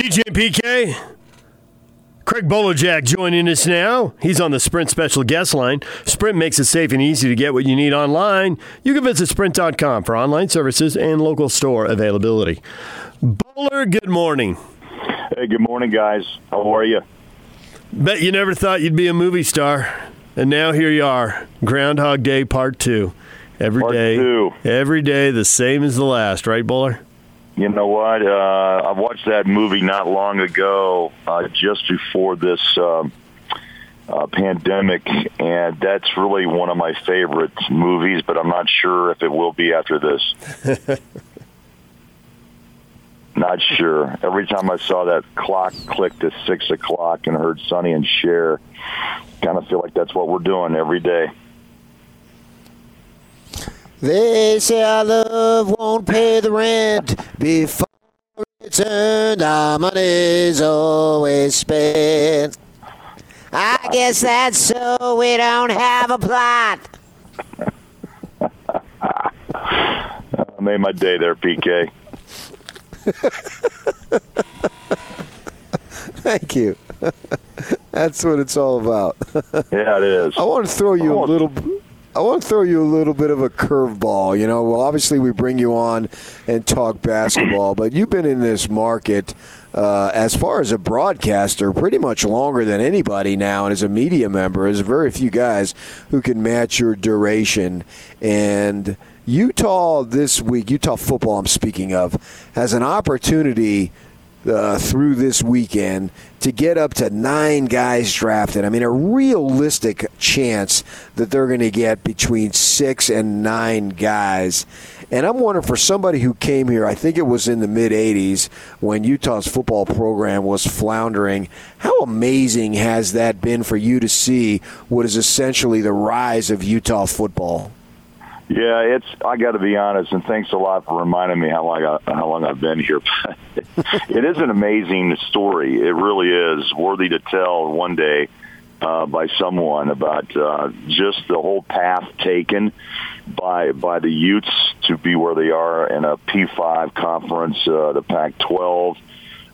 DJ PK. Craig Bolerjack joining us now. He's on the Sprint special guest line. Sprint makes it safe and easy to get what you need online. You can visit sprint.com for online services and local store availability. Bowler, good morning. Hey, good morning, guys. How are you? Bet you never thought you'd be a movie star. And now here you are. Groundhog Day Part 2. Every Part day, two. Every day the same as the last, right, Bowler? You know what? Uh, I watched that movie not long ago, uh, just before this um, uh, pandemic, and that's really one of my favorite movies. But I'm not sure if it will be after this. not sure. Every time I saw that clock click to six o'clock and heard Sonny and Cher, kind of feel like that's what we're doing every day. They say our love won't pay the rent before it's earned. Our money's always spent. I guess that's so we don't have a plot. I made my day there, PK. Thank you. That's what it's all about. Yeah, it is. I want to throw you a Oh. little. I want to throw you a little bit of a curveball. You know, well, obviously we bring you on and talk basketball, but you've been in this market uh, as far as a broadcaster pretty much longer than anybody now, and as a media member, there's very few guys who can match your duration. And Utah this week, Utah football, I'm speaking of, has an opportunity uh, through this weekend to get up to nine guys drafted. I mean, a realistic chance that they're going to get between six and nine guys. And I'm wondering for somebody who came here, I think it was in the mid 80s when Utah's football program was floundering, how amazing has that been for you to see what is essentially the rise of Utah football? Yeah, it's. I got to be honest, and thanks a lot for reminding me how long I, how long I've been here. it is an amazing story. It really is worthy to tell one day uh, by someone about uh, just the whole path taken by by the Utes to be where they are in a P5 conference, uh, the Pac-12.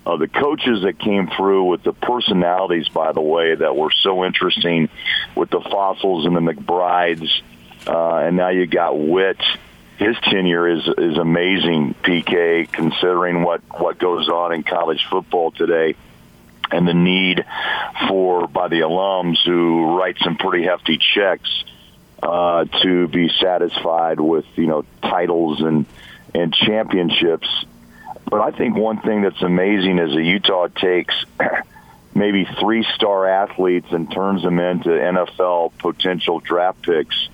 Uh, the coaches that came through with the personalities, by the way, that were so interesting with the Fassels and the McBrides. Uh, and now you got Witt. His tenure is is amazing, PK, considering what what goes on in college football today, and the need for by the alums who write some pretty hefty checks uh, to be satisfied with you know titles and and championships. But I think one thing that's amazing is that Utah takes maybe three star athletes and turns them into NFL potential draft picks.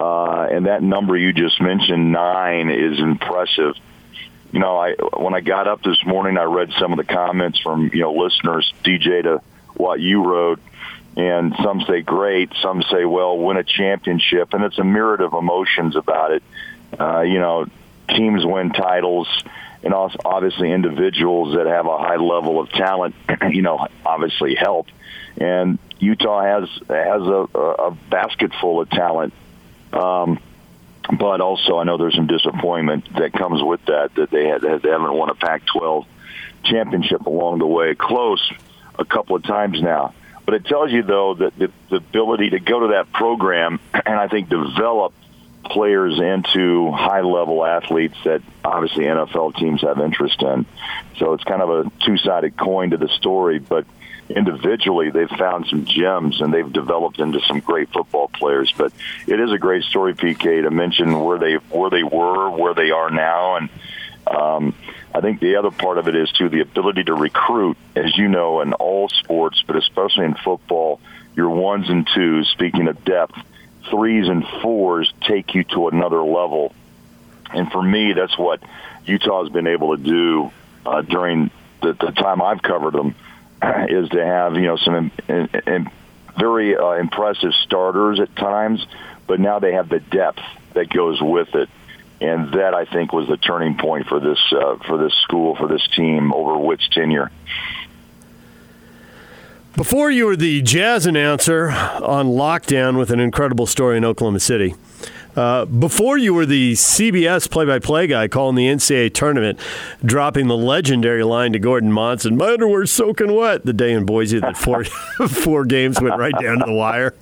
Uh, and that number you just mentioned, nine, is impressive. You know, I when I got up this morning, I read some of the comments from you know listeners, DJ, to what you wrote, and some say great, some say well, win a championship, and it's a myriad of emotions about it. Uh, you know, teams win titles, and also obviously individuals that have a high level of talent, you know, obviously help. And Utah has has a, a basket full of talent. Um, but also, I know there's some disappointment that comes with that that they, had, they haven't won a Pac-12 championship along the way. Close a couple of times now, but it tells you though that the, the ability to go to that program and I think develop players into high-level athletes that obviously NFL teams have interest in. So it's kind of a two-sided coin to the story, but individually they've found some gems and they've developed into some great football players. But it is a great story, PK, to mention where they where they were, where they are now, and um, I think the other part of it is too the ability to recruit, as you know, in all sports, but especially in football. Your ones and twos, speaking of depth, threes and fours take you to another level. And for me, that's what Utah has been able to do uh, during the, the time I've covered them is to have you know some in, in, very uh, impressive starters at times, but now they have the depth that goes with it, and that I think was the turning point for this uh, for this school for this team over Witt's tenure. Before you were the jazz announcer on lockdown with an incredible story in Oklahoma City, Uh, before you were the CBS play-by-play guy calling the NCAA tournament, dropping the legendary line to Gordon Monson, "My underwear's soaking wet." The day in Boise that four four games went right down to the wire.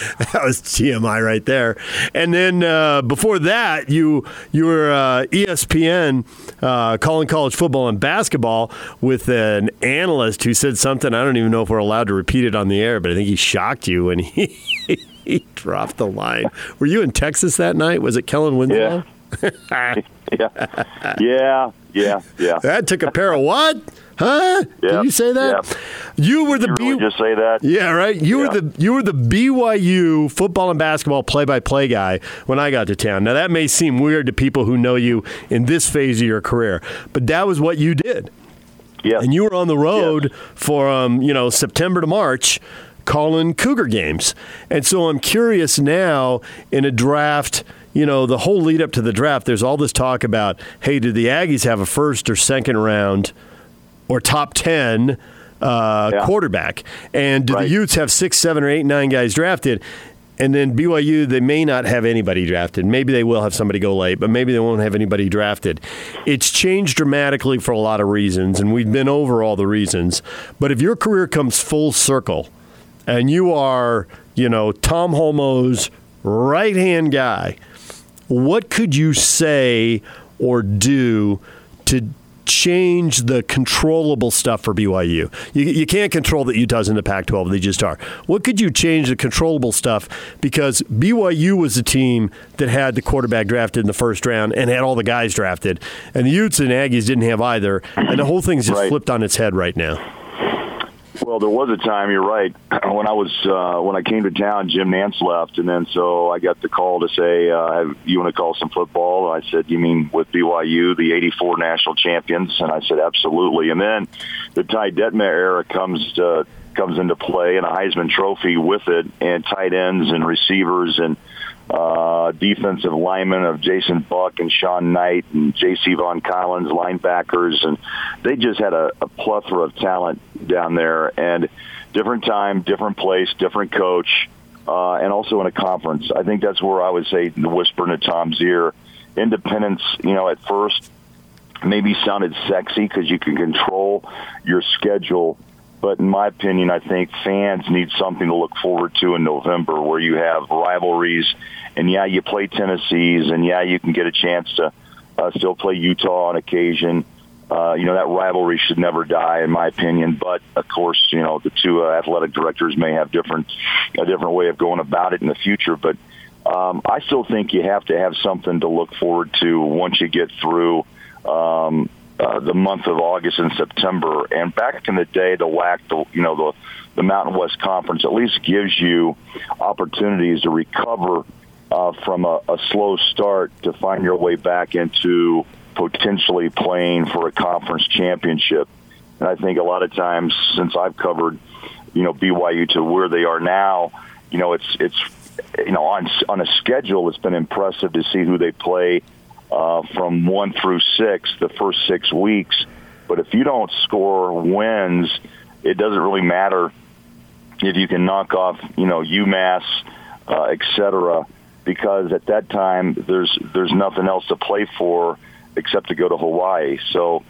that was GMI right there. And then uh, before that, you you were uh, ESPN uh, calling college football and basketball with an analyst who said something. I don't even know if we're allowed to repeat it on the air, but I think he shocked you when he he dropped the line. Were you in Texas that night? Was it Kellen Winslow? Yeah. yeah. Yeah. Yeah. Yeah. That took a pair of what? Huh? Yeah. Did you say that? Yeah. You were the You really just say that? Yeah, right. You Yeah. were the you were the BYU football and basketball play-by-play guy when I got to town. Now that may seem weird to people who know you in this phase of your career, but that was what you did. Yeah. And you were on the road for um, you know September to March, calling Cougar games. And so I'm curious now in a draft. You know, the whole lead up to the draft, there's all this talk about, hey, did the Aggies have a first or second round or top 10 uh, Yeah. quarterback? And do Right. the Utes have six, seven, or eight, nine guys drafted? And then BYU, they may not have anybody drafted. Maybe they will have somebody go late, but maybe they won't have anybody drafted. It's changed dramatically for a lot of reasons, and we've been over all the reasons. But if your career comes full circle and you are, you know, Tom Holmoe's right hand guy, what could you say or do to change the controllable stuff for BYU? You, you can't control that Utah's in the Pac 12, they just are. What could you change the controllable stuff? Because BYU was the team that had the quarterback drafted in the first round and had all the guys drafted, and the Utes and Aggies didn't have either, and the whole thing's just Right. flipped on its head right now. Well, there was a time. You're right. When I was uh, when I came to town, Jim Nantz left, and then so I got the call to say, uh, "You want to call some football?" I said, "You mean with BYU, the '84 national champions?" And I said, "Absolutely." And then the Ty Detmer era comes uh, comes into play, and a Heisman Trophy with it, and tight ends and receivers and uh, defensive linemen of Jason Buck and Sean Knight and J.C. Von Collins, linebackers, and they just had a, a plethora of talent down there. And different time, different place, different coach, uh, and also in a conference. I think that's where I would say the whisper into Tom's ear. Independence, you know, at first maybe sounded sexy because you can control your schedule. But in my opinion, I think fans need something to look forward to in November where you have rivalries. And yeah, you play Tennessee's, and yeah, you can get a chance to uh, still play Utah on occasion. Uh, you know, that rivalry should never die, in my opinion. But of course, you know, the two uh, athletic directors may have different, a different way of going about it in the future. But um, I still think you have to have something to look forward to once you get through um, uh, the month of August and September. And back in the day, the WAC, the you know the the Mountain West Conference, at least gives you opportunities to recover uh, from a, a slow start to find your way back into potentially playing for a conference championship. And I think a lot of times since I've covered, you know, BYU to where they are now, you know, it's it's you know on on a schedule, it's been impressive to see who they play uh, from one through six, the first six weeks. But if you don't score wins, it doesn't really matter if you can knock off, you know, UMass, uh, et cetera, because at that time there's there's nothing else to play for except to go to Hawaii. So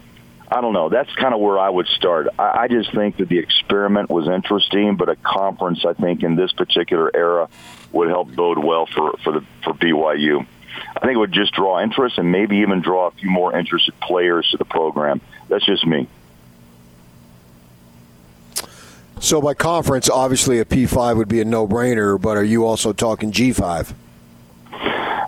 I don't know. That's kind of where I would start. I, I just think that the experiment was interesting, but a conference, I think, in this particular era, would help bode well for for the for BYU. I think it would just draw interest and maybe even draw a few more interested players to the program. That's just me. So by conference, obviously a P5 would be a no-brainer, but are you also talking G5?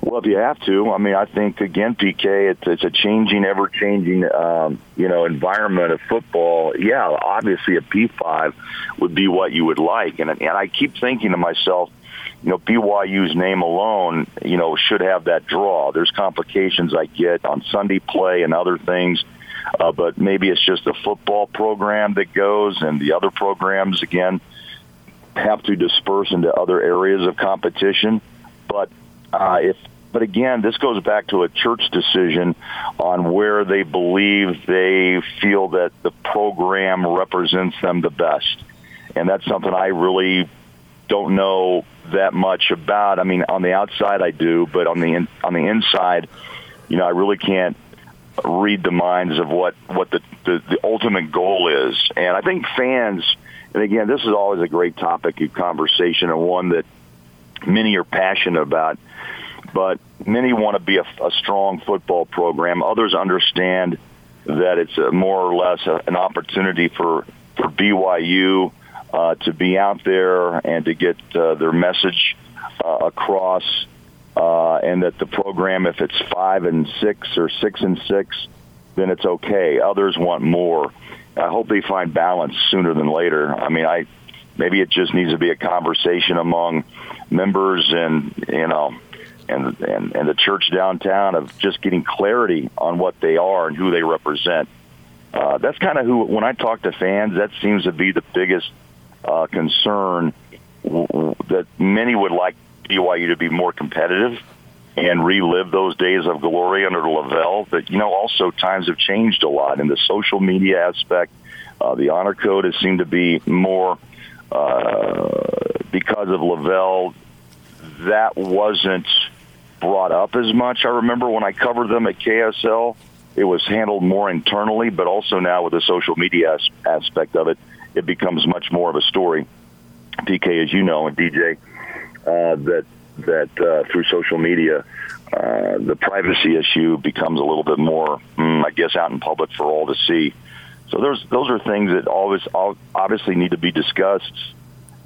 Well, if you have to, I mean, I think again, PK, it's, it's a changing, ever-changing, um, you know, environment of football. Yeah, obviously a P5 would be what you would like, and and I keep thinking to myself, you know, BYU's name alone, you know, should have that draw. There's complications I get on Sunday play and other things, uh, but maybe it's just a football program that goes, and the other programs again have to disperse into other areas of competition. But uh, if but again, this goes back to a church decision on where they believe they feel that the program represents them the best, and that's something I really don't know that much about. I mean, on the outside I do, but on the in, on the inside, you know, I really can't read the minds of what what the, the the ultimate goal is. And I think fans, and again, this is always a great topic of conversation and one that many are passionate about. But many want to be a, a strong football program. Others understand that it's more or less a, an opportunity for for BYU uh, to be out there and to get uh, their message uh, across, uh, and that the program, if it's five and six or six and six, then it's okay. Others want more. I hope they find balance sooner than later. I mean, I maybe it just needs to be a conversation among members and you know and and, and the church downtown of just getting clarity on what they are and who they represent. Uh, that's kind of who when I talk to fans, that seems to be the biggest uh, concern that many would like BYU to be more competitive and relive those days of glory under LaVell. But you know, also times have changed a lot in the social media aspect. Uh, the honor code has seemed to be more uh, because of LaVell. That wasn't brought up as much. I remember when I covered them at KSL, it was handled more internally, but also now with the social media as- aspect of it, it becomes much more of a story. PK, as you know, and DJ, uh, that that uh, through social media, uh, the privacy issue becomes a little bit more, mm, I guess, out in public for all to see. So there's those are things that always obviously need to be discussed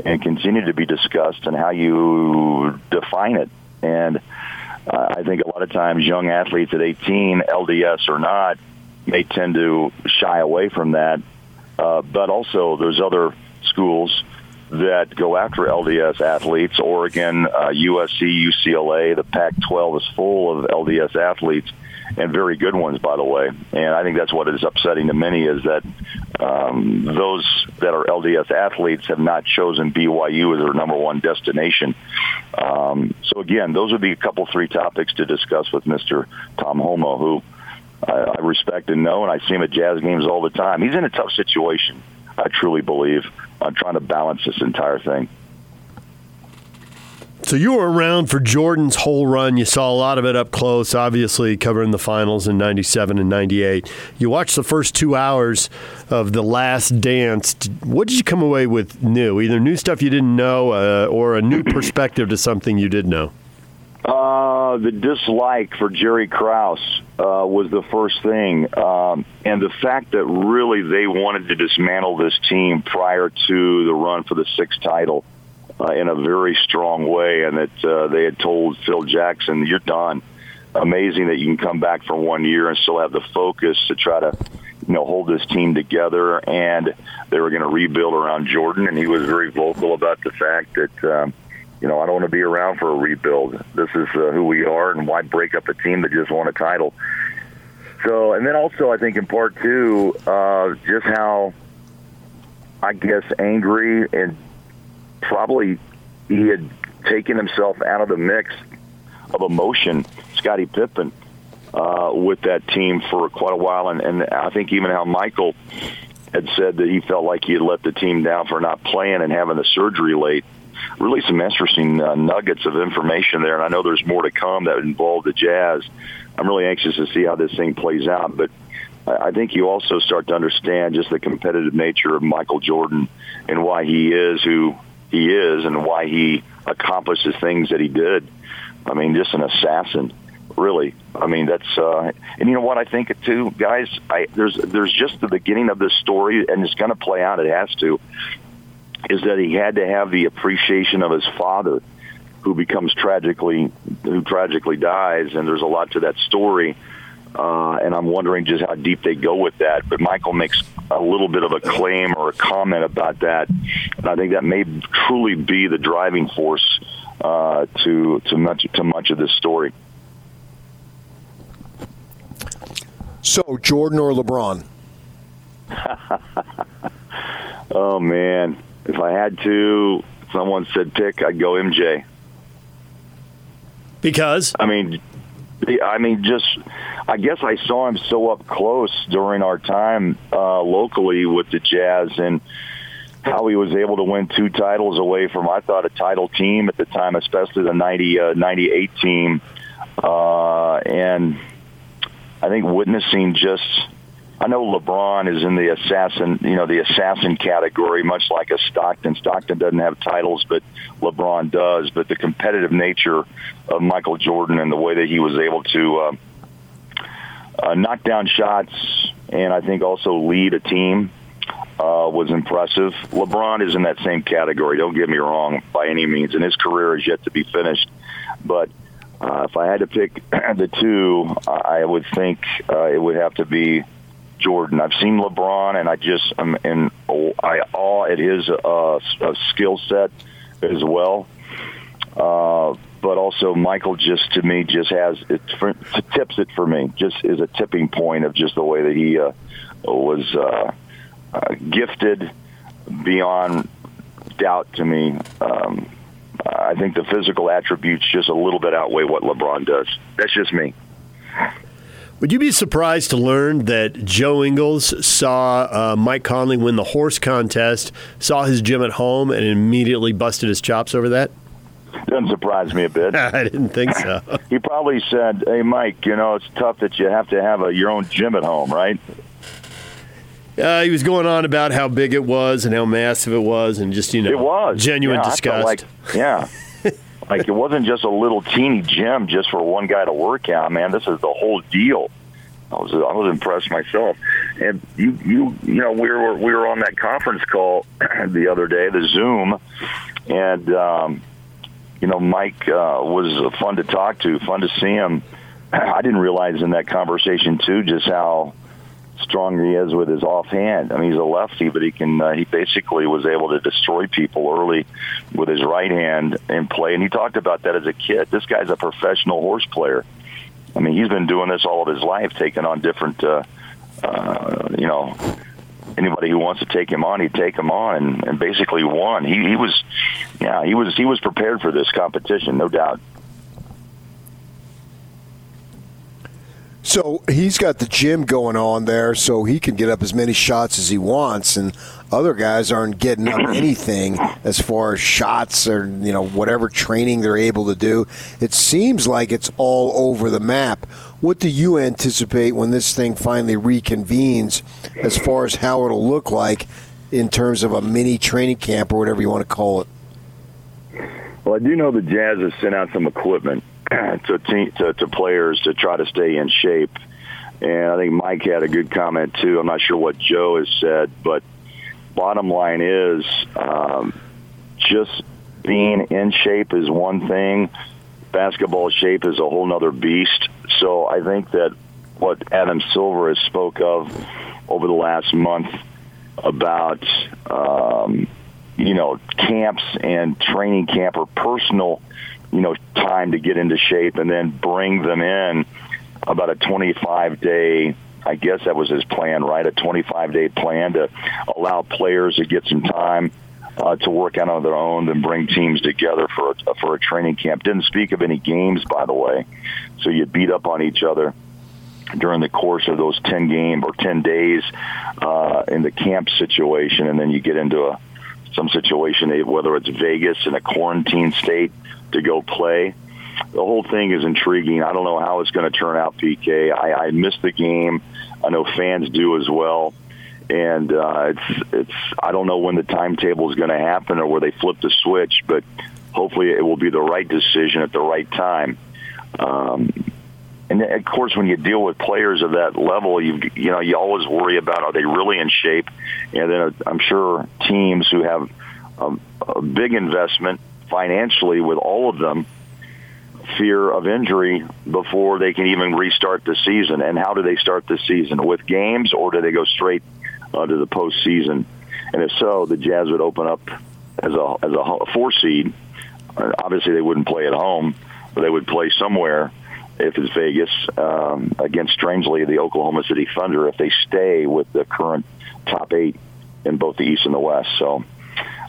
and continue to be discussed, and how you define it. And uh, I think a lot of times young athletes at 18, LDS or not, may tend to shy away from that. Uh, but also, there's other schools that go after LDS athletes. Oregon, uh, USC, UCLA, the Pac-12 is full of LDS athletes and very good ones, by the way. And I think that's what is upsetting to many is that um, those that are LDS athletes have not chosen BYU as their number one destination. Um, so again, those would be a couple, three topics to discuss with Mr. Tom Holmoe, who I, I respect and know, and I see him at Jazz games all the time. He's in a tough situation, I truly believe, on trying to balance this entire thing. So you were around for Jordan's whole run. You saw a lot of it up close, obviously covering the finals in 97 and 98. You watched the first two hours of The Last Dance. What did you come away with new? Either new stuff you didn't know uh, or a new perspective to something you did know? Uh, the dislike for Jerry Krause uh, was the first thing. Um, and the fact that really they wanted to dismantle this team prior to the run for the sixth title uh, in a very strong way, and that uh, they had told Phil Jackson, "You're done." Amazing that you can come back for one year and still have the focus to try to, you know, hold this team together. And they were going to rebuild around Jordan, and he was very vocal about the fact that. Um, you know, I don't want to be around for a rebuild. This is uh, who we are, and why break up a team that just won a title? So, and then also, I think in part two, uh, just how I guess angry and probably he had taken himself out of the mix of emotion, Scottie Pippen, uh, with that team for quite a while. And, and I think even how Michael had said that he felt like he had let the team down for not playing and having the surgery late. Really, some interesting uh, nuggets of information there, and I know there's more to come that involve the Jazz. I'm really anxious to see how this thing plays out, but I think you also start to understand just the competitive nature of Michael Jordan and why he is who he is and why he accomplished the things that he did. I mean, just an assassin, really. I mean, that's uh, and you know what I think too, guys. I there's there's just the beginning of this story, and it's going to play out. It has to. Is that he had to have the appreciation of his father, who becomes tragically who tragically dies, and there's a lot to that story uh, and I'm wondering just how deep they go with that. But Michael makes a little bit of a claim or a comment about that, and I think that may truly be the driving force uh, to to much to much of this story. So Jordan or LeBron? oh man, if I had to, someone said pick, I'd go MJ. Because I mean, I mean, just I guess I saw him so up close during our time uh, locally with the Jazz, and how he was able to win two titles away from, I thought, a title team at the time, especially the 90, uh, 98 team. Uh, and I think witnessing just, I know LeBron is in the assassin, you know, the assassin category, much like a Stockton. Stockton doesn't have titles, but LeBron does. But the competitive nature of Michael Jordan and the way that he was able to uh, uh, knock down shots and I think also lead a team uh, was impressive. LeBron is in that same category. Don't get me wrong by any means, and his career is yet to be finished. But uh, if I had to pick the two, I would think uh, it would have to be Jordan. I've seen LeBron, and I just am in I awe at his uh, skill set as well. Uh, but also Michael just to me just has it tips it for me just is a tipping point of just the way that he uh, was uh, uh, gifted beyond doubt to me. Um, I think the physical attributes just a little bit outweigh what LeBron does. That's just me. Would you be surprised to learn that Joe Ingles saw uh, Mike Conley win the horse contest, saw his gym at home, and immediately busted his chops over that? Doesn't surprise me a bit. I didn't think so. he probably said, "Hey, Mike, you know it's tough that you have to have a, your own gym at home, right?" Uh, he was going on about how big it was and how massive it was, and just you know, it was genuine yeah, disgust. Like, yeah, like it wasn't just a little teeny gym just for one guy to work out. Man, this is the whole deal. I was I was impressed myself, and you you you know we were we were on that conference call the other day, the Zoom, and um, you know Mike uh, was fun to talk to, fun to see him. I didn't realize in that conversation too just how strong he is with his offhand. I mean, he's a lefty, but he can. Uh, he basically was able to destroy people early with his right hand in play. And he talked about that as a kid. This guy's a professional horse player. I mean, he's been doing this all of his life, taking on different. Uh, uh, you know, anybody who wants to take him on, he'd take him on, and, and basically won. He, he was, yeah, he was he was prepared for this competition, no doubt. So he's got the gym going on there, so he can get up as many shots as he wants, and other guys aren't getting up anything as far as shots or you know whatever training they're able to do. It seems like it's all over the map. What do you anticipate when this thing finally reconvenes, as far as how it'll look like in terms of a mini training camp or whatever you want to call it? Well, I do know the Jazz has sent out some equipment to, to to players to try to stay in shape. And I think Mike had a good comment too. I'm not sure what Joe has said, but bottom line is um, just being in shape is one thing. Basketball shape is a whole other beast. So I think that what Adam Silver has spoke of over the last month about um, you know camps and training camp or personal you know, time to get into shape and then bring them in about a 25 day I guess that was his plan, right? A 25 day plan to allow players to get some time uh, to work out on their own, then bring teams together for a, for a training camp. Didn't speak of any games, by the way. So you beat up on each other during the course of those 10 game or 10 days uh, in the camp situation, and then you get into a some situation, whether it's Vegas in a quarantine state to go play. The whole thing is intriguing. I don't know how it's going to turn out, PK. I, I missed the game. I know fans do as well. And uh, it's it's I don't know when the timetable is going to happen or where they flip the switch, but hopefully it will be the right decision at the right time. Um, and of course, when you deal with players of that level, you you know you always worry about are they really in shape, and then I'm sure teams who have a, a big investment financially with all of them fear of injury before they can even restart the season. And how do they start the season? With games, or do they go straight uh, to the postseason? And if so, the Jazz would open up as a as a four seed. Obviously, they wouldn't play at home, but they would play somewhere. If it's Vegas um, against, strangely, the Oklahoma City Thunder, if they stay with the current top eight in both the East and the West, so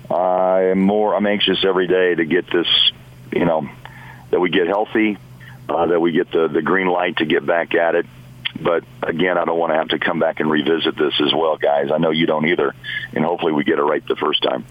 I'm more. I'm anxious every day to get this. You know, that we get healthy, uh, that we get the the green light to get back at it. But again, I don't want to have to come back and revisit this as well, guys. I know you don't either, and hopefully we get it right the first time.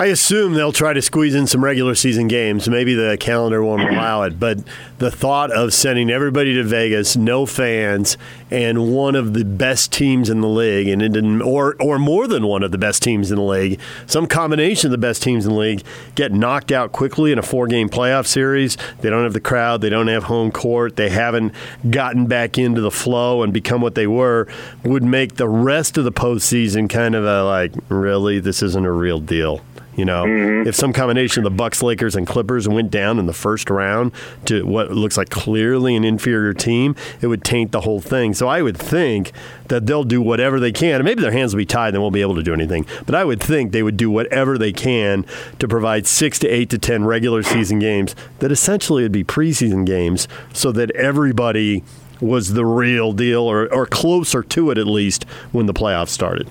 I assume they'll try to squeeze in some regular season games. Maybe the calendar won't allow it, but the thought of sending everybody to Vegas, no fans, and one of the best teams in the league, and it didn't, or or more than one of the best teams in the league, some combination of the best teams in the league, get knocked out quickly in a four-game playoff series. They don't have the crowd, they don't have home court, they haven't gotten back into the flow and become what they were. Would make the rest of the postseason kind of a like, really, this isn't a real deal. You know, mm-hmm. if some combination of the Bucks, Lakers, and Clippers went down in the first round to what looks like clearly an inferior team, it would taint the whole thing. So I would think that they'll do whatever they can. And maybe their hands will be tied and they won't be able to do anything. But I would think they would do whatever they can to provide six to eight to ten regular season games that essentially would be preseason games, so that everybody was the real deal or, or closer to it at least when the playoffs started.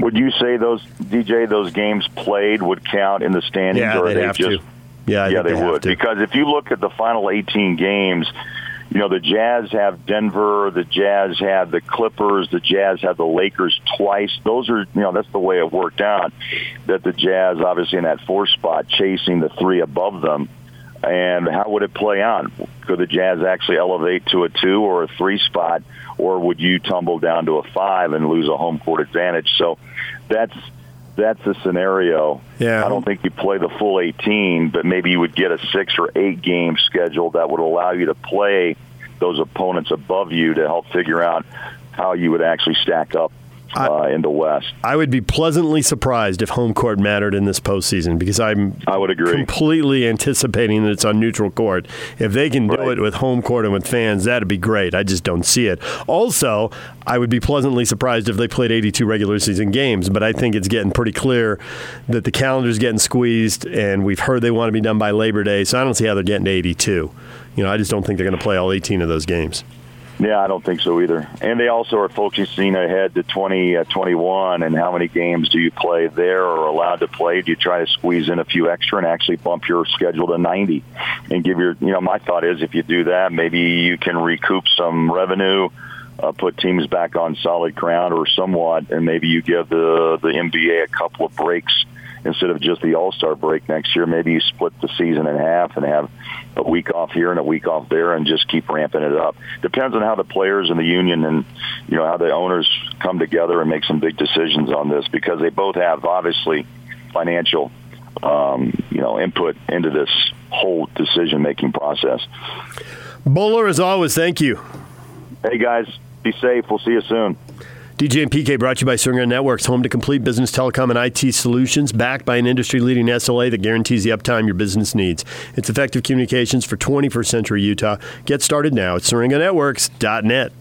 Would you say those DJ those games played would count in the standings, yeah, or they'd they have just? To. Yeah, yeah, they, they would because if you look at the final 18 games, you know the Jazz have Denver, the Jazz have the Clippers, the Jazz have the Lakers twice. Those are you know that's the way it worked out. That the Jazz obviously in that four spot chasing the three above them. And how would it play out? Could the Jazz actually elevate to a two or a three spot, or would you tumble down to a five and lose a home court advantage? So that's that's a scenario. Yeah. I don't think you play the full 18, but maybe you would get a six or eight game schedule that would allow you to play those opponents above you to help figure out how you would actually stack up uh, in the West. I would be pleasantly surprised if home court mattered in this postseason because I'm I would agree completely anticipating that it's on neutral court. If they can do Right. it with home court and with fans, that'd be great. I just don't see it. Also, I would be pleasantly surprised if they played 82 regular season games, but I think it's getting pretty clear that the calendar's getting squeezed, and we've heard they want to be done by Labor Day, so I don't see how they're getting to 82. You know, I just don't think they're going to play all 18 of those games. Yeah, I don't think so either. And they also are focusing ahead to 2021 and how many games do you play there or allowed to play? Do you try to squeeze in a few extra and actually bump your schedule to 90 and give your, you know, my thought is if you do that, maybe you can recoup some revenue, uh, put teams back on solid ground or somewhat, and maybe you give the, the NBA a couple of breaks instead of just the All Star break next year. Maybe you split the season in half and have a week off here and a week off there, and just keep ramping it up. Depends on how the players and the union and you know how the owners come together and make some big decisions on this because they both have obviously financial um, you know input into this whole decision making process. Bowler, as always, thank you. Hey guys, be safe. We'll see you soon. DJ and PK brought to you by Syringa Networks, home to complete business telecom and IT solutions, backed by an industry-leading SLA that guarantees the uptime your business needs. It's effective communications for 21st century Utah. Get started now at SyringaNetworks.net.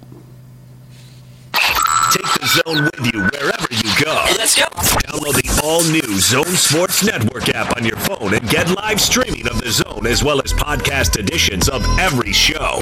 Take the zone with you wherever you go. Let's go. Download the all new Zone Sports Network app on your phone and get live streaming of the zone as well as podcast editions of every show.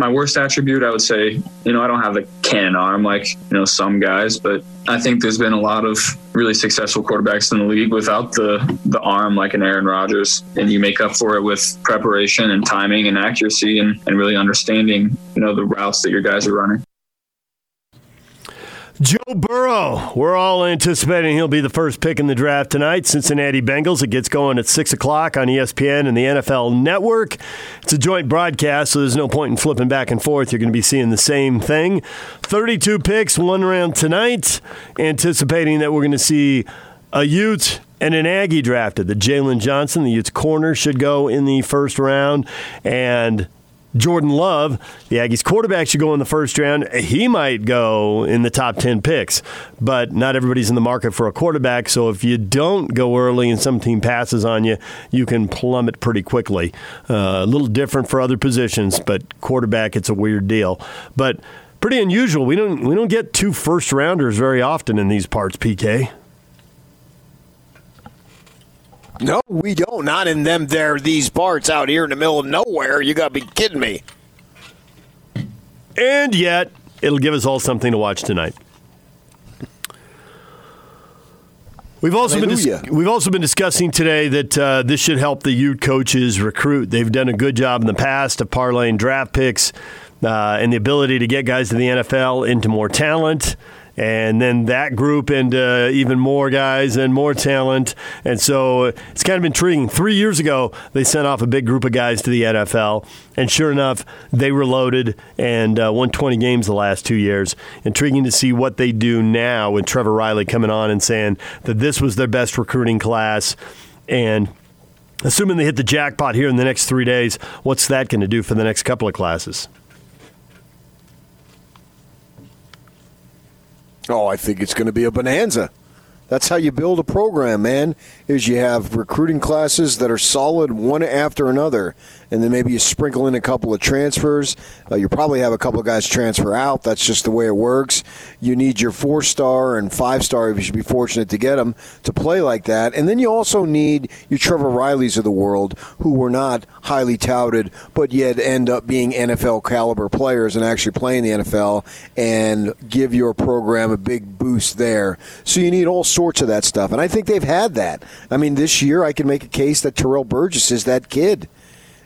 My worst attribute, I would say, you know, I don't have a cannon arm like, you know, some guys, but I think there's been a lot of really successful quarterbacks in the league without the, the arm like an Aaron Rodgers. And you make up for it with preparation and timing and accuracy and, and really understanding, you know, the routes that your guys are running. Joe Burrow. We're all anticipating he'll be the first pick in the draft tonight. Cincinnati Bengals. It gets going at 6 o'clock on ESPN and the NFL Network. It's a joint broadcast, so there's no point in flipping back and forth. You're going to be seeing the same thing. 32 picks, one round tonight. Anticipating that we're going to see a Ute and an Aggie drafted. The Jaylon Johnson, the Utes corner, should go in the first round. And Jordan Love, the Aggies quarterback, should go in the first round. He might go in the top 10 picks, but not everybody's in the market for a quarterback. So if you don't go early and some team passes on you, you can plummet pretty quickly. Uh, a little different for other positions, but quarterback, it's a weird deal. But pretty unusual. We don't we don't get two first rounders very often in these parts, PK. No, we don't. Not in them there these parts out here in the middle of nowhere. You got to be kidding me. And yet, it'll give us all something to watch tonight. We've also been dis- we've also been discussing today that uh, this should help the Ute coaches recruit. They've done a good job in the past of parlaying draft picks uh, and the ability to get guys to the NFL into more talent. And then that group into even more guys and more talent. And so it's kind of intriguing. Three years ago, they sent off a big group of guys to the NFL. And sure enough, they were loaded and uh, won 20 games the last two years. Intriguing to see what they do now with Trevor Riley coming on and saying that this was their best recruiting class. And assuming they hit the jackpot here in the next three days, what's that going to do for the next couple of classes? Oh, I think it's going to be a bonanza. That's how you build a program, man. Is you have recruiting classes that are solid one after another, and then maybe you sprinkle in a couple of transfers. Uh, you probably have a couple of guys transfer out. That's just the way it works. You need your four star and five star if you should be fortunate to get them to play like that, and then you also need your Trevor Rileys of the world who were not highly touted, but yet end up being NFL caliber players and actually play in the NFL and give your program a big boost there. So you need all sorts of that stuff, and I think they've had that. I mean, this year I can make a case that Terrell Burgess is that kid.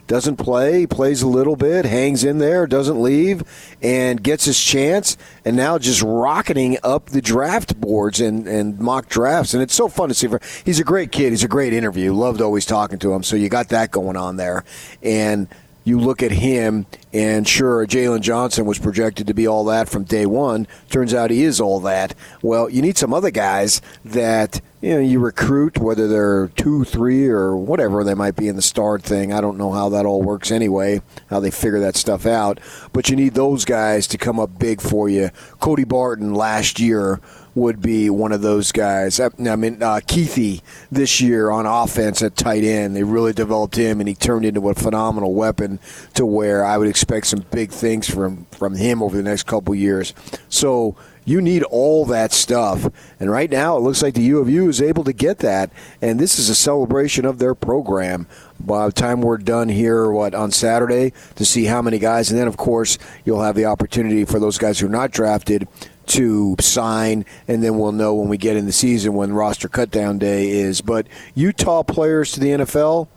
Doesn't play, plays a little bit, hangs in there, doesn't leave, and gets his chance, and now just rocketing up the draft boards and, and mock drafts. And it's so fun to see. He's a great kid. He's a great interview. Loved always talking to him. So you got that going on there. And you look at him, and sure, Jaylon Johnson was projected to be all that from day one. Turns out he is all that. Well, you need some other guys that you know you recruit, whether they're two, three, or whatever they might be in the start thing. I don't know how that all works anyway, how they figure that stuff out. But you need those guys to come up big for you. Cody Barton last year would be one of those guys. I mean, uh, Kuithe this year on offense at tight end, they really developed him, and he turned into a phenomenal weapon. To where I would expect some big things from from him over the next couple years. So you need all that stuff, and right now it looks like the U of U is able to get that, and this is a celebration of their program. By the time we're done here, what on Saturday to see how many guys, and then of course you'll have the opportunity for those guys who are not drafted to sign, and then we'll know when we get in the season when roster cutdown day is. But Utah players to the NFL,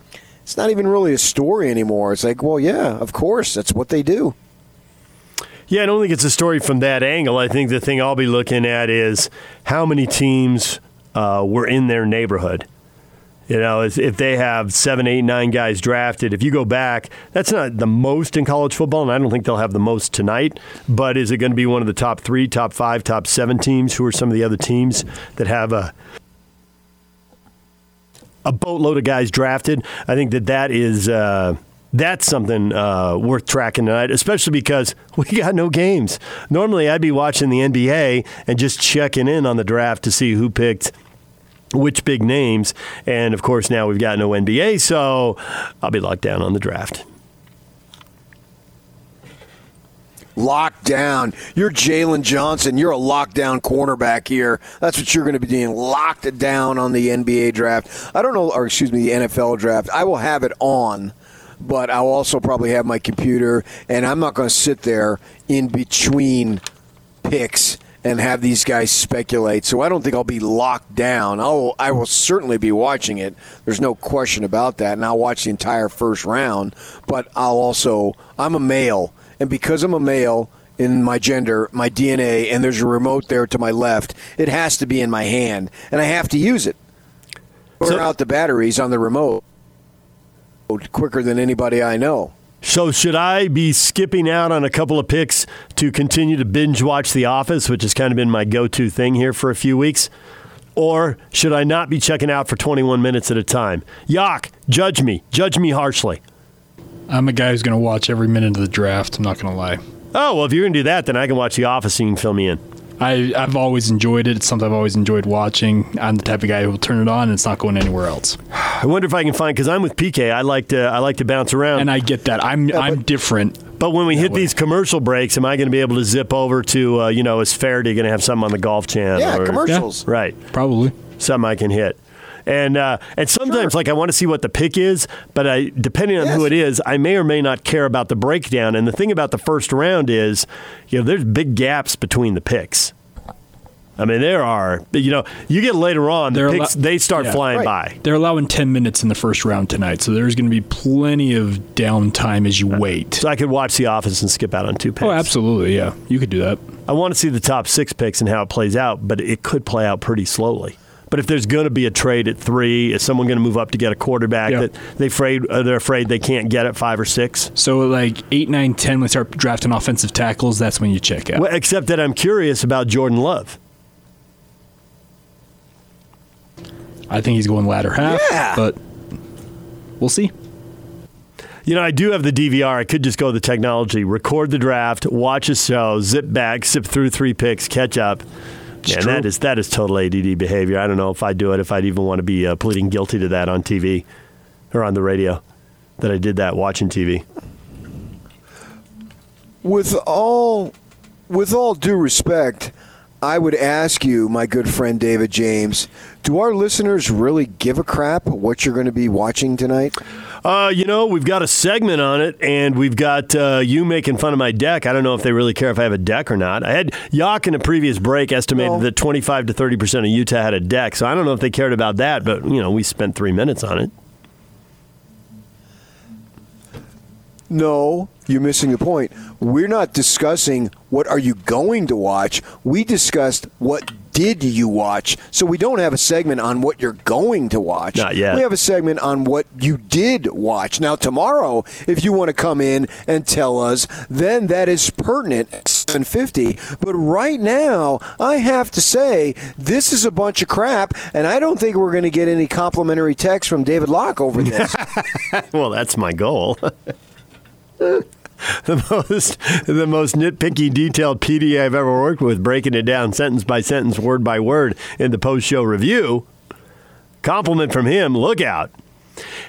it's not even really a story anymore. It's like, well, yeah, of course, that's what they do. Yeah, I don't think it's a story from that angle. I think the thing I'll be looking at is how many teams uh, were in their neighborhood. You know, if they have seven, eight, nine guys drafted, if you go back, that's not the most in college football, and I don't think they'll have the most tonight. But is it going to be one of the top three, top five, top seven teams? Who are some of the other teams that have a a boatload of guys drafted? I think that that is. Uh, that's something uh, worth tracking tonight, especially because we got no games. Normally, I'd be watching the NBA and just checking in on the draft to see who picked which big names. And of course, now we've got no NBA, so I'll be locked down on the draft. Locked down. You're Jaylon Johnson. You're a lockdown cornerback here. That's what you're going to be doing. Locked down on the NBA draft. I don't know, or excuse me, the NFL draft. I will have it on but I'll also probably have my computer, and I'm not going to sit there in between picks and have these guys speculate. So I don't think I'll be locked down. I'll, I will certainly be watching it. There's no question about that, and I'll watch the entire first round. But I'll also, I'm a male, and because I'm a male. In my gender, my DNA, and there's a remote there to my left. It has to be in my hand, and I have to use it. Burn So- out the batteries on the remote quicker than anybody I know. So, should I be skipping out on a couple of picks to continue to binge watch The Office, which has kind of been my go to thing here for a few weeks? Or should I not be checking out for 21 minutes at a time? Yak, judge me. Judge me harshly. I'm a guy who's going to watch every minute of the draft. I'm not going to lie. Oh, well, if you're going to do that, then I can watch The Office and you can fill me in. I, I've always enjoyed it. It's something I've always enjoyed watching. I'm the type of guy who will turn it on and it's not going anywhere else. I wonder if I can find because I'm with PK. I like to I like to bounce around. And I get that. I'm I'm different. but when we hit way. these commercial breaks, am I going to be able to zip over to uh, you know is Faraday going to have something on the Golf Channel? Yeah, or- commercials. Right, Probably. something I can hit. And uh, and sometimes, like, I want to see what the pick is, but I, depending on who it is, I may or may not care about the breakdown. And the thing about the first round is, you know, there's big gaps between the picks. I mean, there are, you know, you get later on, the They're picks, allo- they start Yeah. flying Right. by. They're allowing 10 minutes in the first round tonight, so there's going to be plenty of downtime as you wait. So I could watch The Office and skip out on two picks. Oh, absolutely. Yeah. You could do that. I want to see the top six picks and how it plays out, but it could play out pretty slowly. But if there's going to be a trade at three, is someone going to move up to get a quarterback Yeah. that they afraid uh, they're afraid they can't get at five or six? So, like 8, 9, 10, we start drafting offensive tackles, that's when you check out. Well, except that I'm curious about Jordan Love. I think he's going latter half, Yeah. but we'll see. You know, I do have the DVR. I could just go the technology, record the draft, watch a show, zip back, zip through three picks, catch up. Yeah, and that is that is total ADD behavior. I don't know if I'd do it, if I'd even want to be uh, pleading guilty to that on TV or on the radio. That I did that watching TV. With all, with all due respect, I would ask you, my good friend David James, do our listeners really give a crap what you're going to be watching tonight? Uh, you know, we've got a segment on it, and we've got uh, you making fun of my deck. I don't know if they really care if I have a deck or not. I had Yak in a previous break estimated No. that 25 to 30 percent of Utah had a deck, so I don't know if they cared about that. But you know, we spent three minutes on it. No, you're missing the point. We're not discussing what are you going to watch. We discussed what did you watch. So we don't have a segment on what you're going to watch. Not yet. We have a segment on what you did watch. Now tomorrow, if you want to come in and tell us, then that is pertinent at 750. But right now, I have to say this is a bunch of crap, and I don't think we're going to get any complimentary text from David Locke over this. Well, that's my goal. the most the most nitpicky, detailed PD I've ever worked with, breaking it down sentence by sentence, word by word in the post show review. Compliment from him. Look out.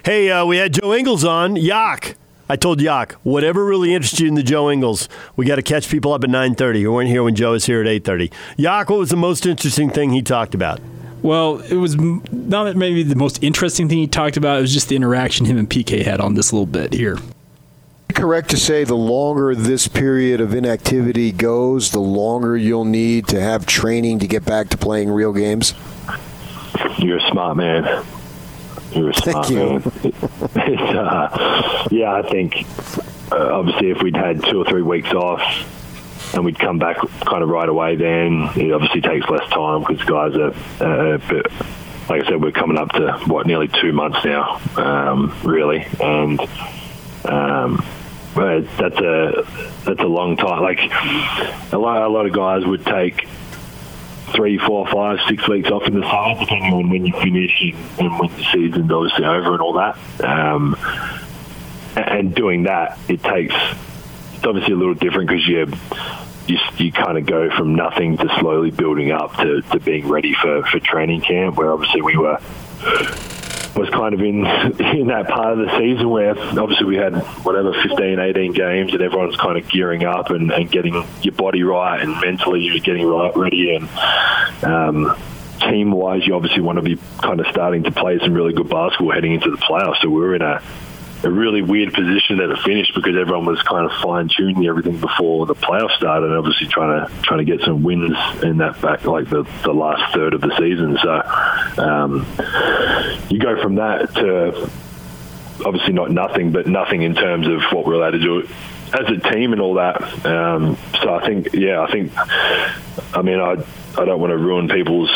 Hey, uh, we had Joe Ingles on. Yak. I told Yak, whatever really interests you in the Joe Ingles, we got to catch people up at 9.30 who weren't here when Joe was here at 8.30. Yak, what was the most interesting thing he talked about? Well, it was not maybe the most interesting thing he talked about. It was just the interaction him and PK had on this little bit here. Correct to say the longer this period of inactivity goes, the longer you'll need to have training to get back to playing real games? You're a smart man. You're a Thank smart you. man. It's, uh, yeah, I think uh, obviously if we'd had two or three weeks off and we'd come back kind of right away, then it obviously takes less time because guys are uh, bit. Like I said, we're coming up to what nearly two months now, um, really, and um, but that's a that's a long time. Like a lot, a lot of guys would take three, four, five, six weeks off in the summer, depending on when you finish and when the season's obviously over and all that. Um, and doing that, it takes. It's obviously a little different because you you, you kind of go from nothing to slowly building up to, to being ready for, for training camp, where obviously we were was kind of in in that part of the season where obviously we had whatever 15 18 games and everyone's kind of gearing up and, and getting your body right and mentally you're getting right ready and um, team wise you obviously want to be kind of starting to play some really good basketball heading into the playoffs. So we were in a a really weird position at the finish because everyone was kind of fine tuning everything before the playoffs started and obviously trying to trying to get some wins in that back like the, the last third of the season. So um, you go from that to obviously not nothing, but nothing in terms of what we're allowed to do as a team and all that. Um, so I think, yeah, I think, I mean, I I don't want to ruin people's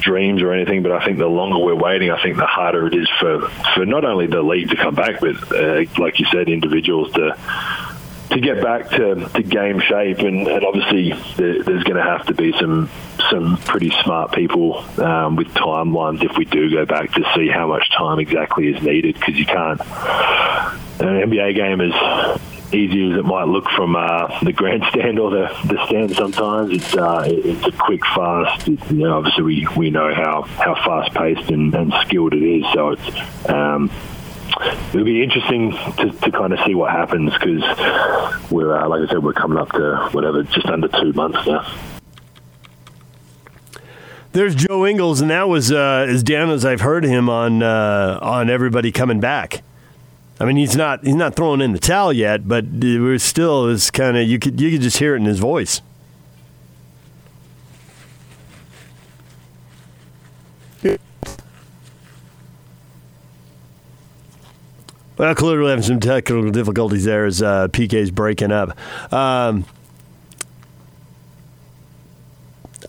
dreams or anything, but I think the longer we're waiting, I think the harder it is for for not only the league to come back, but uh, like you said, individuals to to get back to, to game shape, and, and obviously there, there's going to have to be some some pretty smart people um, with timelines if we do go back to see how much time exactly is needed, because you can't. An NBA game is easy as it might look from uh, the grandstand or the, the stand. Sometimes it's uh, it's a quick, fast. You know, obviously we, we know how, how fast paced and, and skilled it is. So it's um, it'll be interesting to, to kind of see what happens because we're uh, like I said we're coming up to whatever just under two months now. There's Joe Ingles, and that was uh, as down as I've heard him on uh, on everybody coming back. I mean, he's not he's not throwing in the towel yet, but we're still is kind of you could you could just hear it in his voice. Well, clearly having some technical difficulties there as uh, PK's breaking up. Um,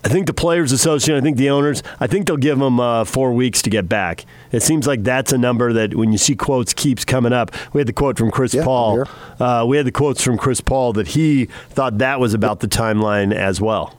I think the Players Association, I think the owners, I think they'll give them uh, four weeks to get back. It seems like that's a number that when you see quotes keeps coming up. We had the quote from Chris Yeah, Paul. Uh, we had the quotes from Chris Paul that he thought that was about the timeline as well.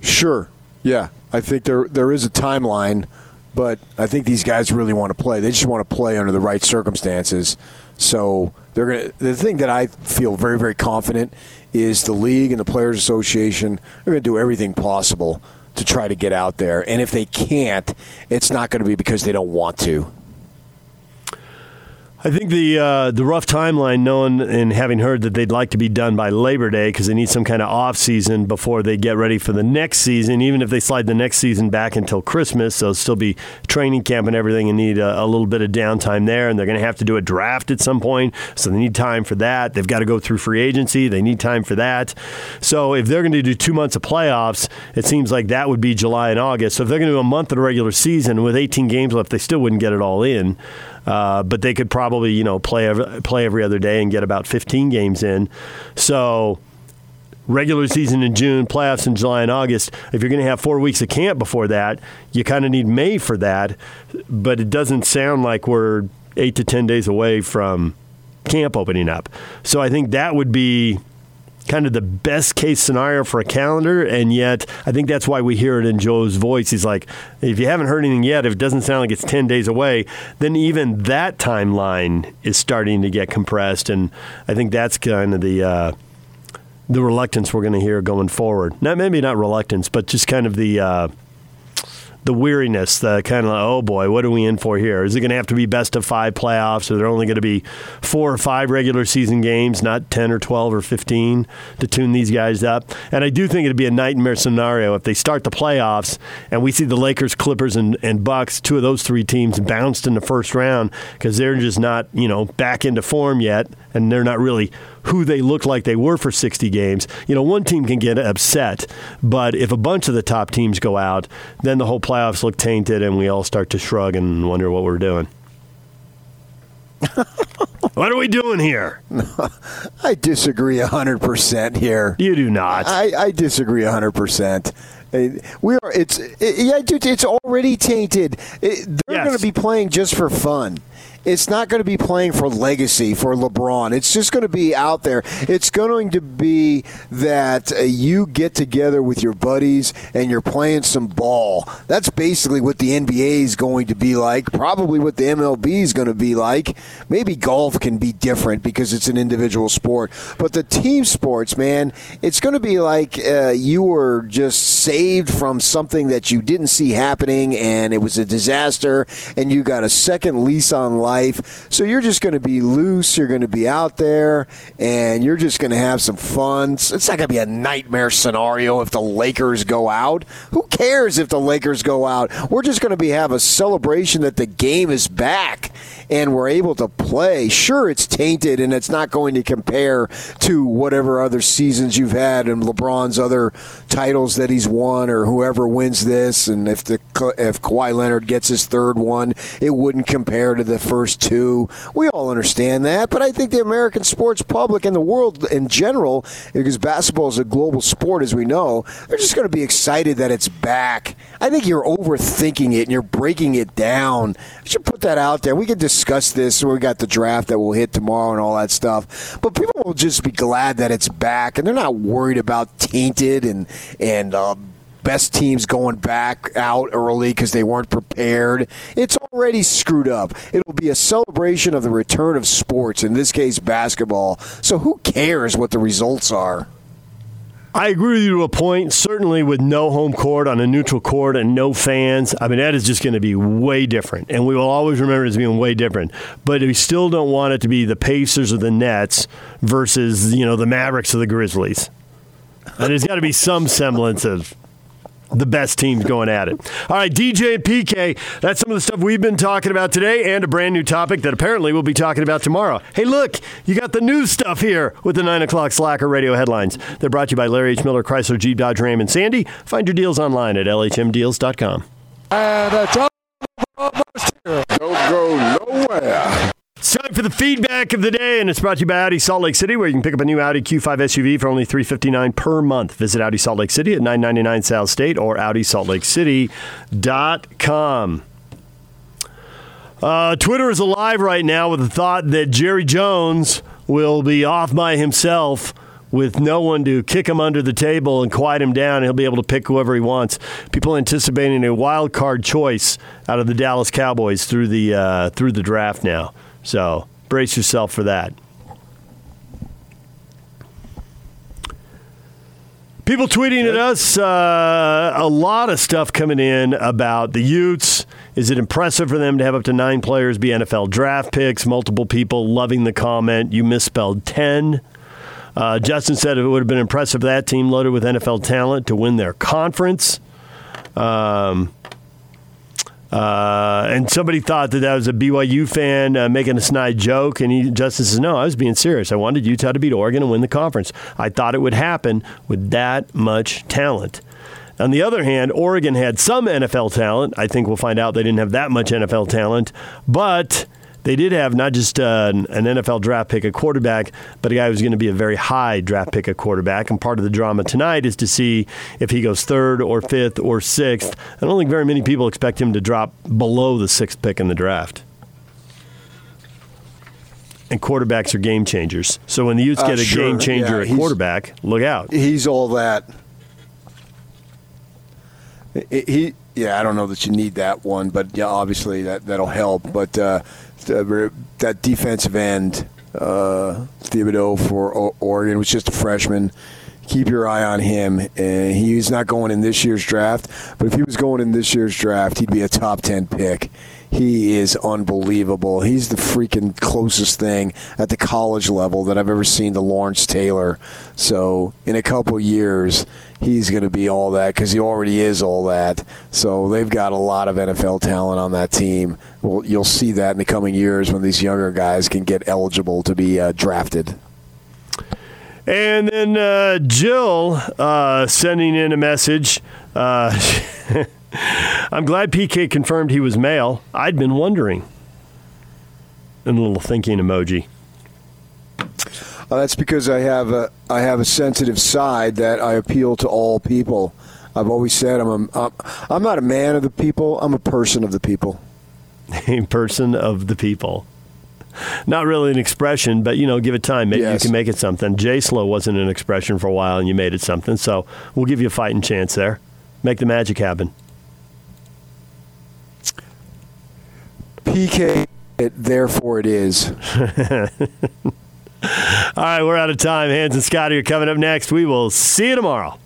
Sure. Yeah. I think there there is a timeline, but I think these guys really want to play. They just want to play under the right circumstances. So they're gonna. The thing that I feel very very confident is the league and the players association are going to do everything possible to try to get out there. And if they can't, it's not going to be because they don't want to. I think the uh, the rough timeline, knowing and having heard that they'd like to be done by Labor Day because they need some kind of off season before they get ready for the next season. Even if they slide the next season back until Christmas, they'll still be training camp and everything, and need a, a little bit of downtime there. And they're going to have to do a draft at some point, so they need time for that. They've got to go through free agency; they need time for that. So if they're going to do two months of playoffs, it seems like that would be July and August. So if they're going to do a month of the regular season with 18 games left, they still wouldn't get it all in. Uh, but they could probably, you know, play play every other day and get about 15 games in. So regular season in June, playoffs in July and August. If you're going to have four weeks of camp before that, you kind of need May for that. But it doesn't sound like we're eight to 10 days away from camp opening up. So I think that would be kind of the best case scenario for a calendar, and yet I think that's why we hear it in Joe's voice. He's like, if you haven't heard anything yet, if it doesn't sound like it's 10 days away, then even that timeline is starting to get compressed, and I think that's kind of the. Uh, the reluctance we're going to hear going forward. Not maybe not reluctance, but just kind of the uh, the weariness, the kind of like, oh boy, what are we in for here? Is it going to have to be best of five playoffs? Are there only going to be four or five regular season games, not 10 or 12 or 15 to tune these guys up? And I do think it'd be a nightmare scenario if they start the playoffs and we see the Lakers, Clippers, and, and Bucks, two of those three teams bounced in the first round because they're just not, you know, back into form yet and they're not really who they looked like they were for 60 games. You know, one team can get upset, but if a bunch of the top teams go out, then the whole playoffs look tainted and we all start to shrug and wonder what we're doing. what are we doing here? I disagree 100% here. You do not. I, I disagree 100%. Uh, We are. It's it, yeah, dude. It's already tainted. It, they're Yes. going to be playing just for fun. It's not going to be playing for legacy for LeBron. It's just going to be out there. It's going to be that uh, you get together with your buddies and you're playing some ball. That's basically what the NBA is going to be like. Probably what the MLB is going to be like. Maybe golf can be different because it's an individual sport. But the team sports, man, it's going to be like uh, you were just saved from something that you didn't see happening and it was a disaster and you got a second lease on life. So you're just going to be loose. You're going to be out there and you're just going to have some fun. It's not going to be a nightmare scenario if the Lakers go out. Who cares if the Lakers go out? We're just going to be have a celebration that the game is back and we're able to play. Sure, it's tainted and it's not going to compare to whatever other seasons you've had and LeBron's other titles that he's won or whoever wins this. And if the if Kawhi Leonard gets his third one, it wouldn't compare to the first two. We all understand that, but I think the American sports public and the world in general, because basketball is a global sport, as we know, they're just going to be excited that it's back. I think you're overthinking it and you're breaking it down. I should put that out there. We could discuss this we got the draft that will hit tomorrow and all that stuff. But people will just be glad that it's back and they're not worried about tainted and and. Uh, Best teams going back out early because they weren't prepared. It's already screwed up. It'll be a celebration of the return of sports, in this case, basketball. So who cares what the results are? I agree with you to a point. Certainly, with no home court on a neutral court and no fans, I mean that is just going to be way different, and we will always remember it as being way different. But we still don't want it to be the Pacers or the Nets versus you know the Mavericks or the Grizzlies. And there's got to be some semblance of the best teams going at it. All right, DJ and PK, that's some of the stuff we've been talking about today and a brand new topic that apparently we'll be talking about tomorrow. Hey, look, you got the new stuff here with the 9 o'clock Slacker radio headlines. They're brought to you by Larry H. Miller, Chrysler, Jeep, Dodge, Ram, and Sandy. Find your deals online at lhmdeals.com. And uh, John don't go nowhere. It's time for the feedback of the day, and it's brought to you by Audi Salt Lake City, where you can pick up a new Audi Q5 SUV for only 359 per month. Visit Audi Salt Lake City at 999 South State or AudiSaltLakeCity.com. Uh, Twitter is alive right now with the thought that Jerry Jones will be off by himself with no one to kick him under the table and quiet him down. He'll be able to pick whoever he wants. People anticipating a wild card choice out of the Dallas Cowboys through the uh, through the draft now. So brace yourself for that. People tweeting at us, uh, a lot of stuff coming in about the Utes. Is it impressive for them to have up to nine players be NFL draft picks? Multiple people loving the comment. You misspelled 10. Uh, Justin said it would have been impressive for that team loaded with NFL talent to win their conference. Um, uh, and somebody thought that that was a BYU fan uh, making a snide joke, and he, Justin says, "No, I was being serious. I wanted Utah to beat Oregon and win the conference. I thought it would happen with that much talent." On the other hand, Oregon had some NFL talent. I think we'll find out they didn't have that much NFL talent, but they did have not just uh, an NFL draft pick, a quarterback, but a guy who's going to be a very high draft pick, a quarterback. And part of the drama tonight is to see if he goes third or fifth or sixth. I don't think very many people expect him to drop below the sixth pick in the draft. And quarterbacks are game changers. So when the Utes Uh, get a sure, game changer yeah, at quarterback, look out. He's all that. He- yeah, I don't know that you need that one, but yeah, obviously that that'll help. But uh, that defensive end, uh, Thibodeaux for Oregon was just a freshman. Keep your eye on him. And he's not going in this year's draft, but if he was going in this year's draft, he'd be a top ten pick. He is unbelievable. He's the freaking closest thing at the college level that I've ever seen to Lawrence Taylor. So in a couple years, he's going to be all that because he already is all that. So they've got a lot of NFL talent on that team. Well, you'll see that in the coming years when these younger guys can get eligible to be uh, drafted. And then uh, Jill uh, sending in a message. I'm glad PK confirmed he was male. I'd been wondering. And a little thinking emoji. Uh, that's because I have a I have a sensitive side that I appeal to all people. I've always said I'm a, I'm, I'm not a man of the people. I'm a person of the people. A person of the people. Not really an expression, but you know, give it time. Maybe Yes. you can make it something. J Slow wasn't an expression for a while, and you made it something. So we'll give you a fighting chance there. Make the magic happen. PK, it, therefore it is. All right, we're out of time. Hans and Scotty are coming up next. We will see you tomorrow.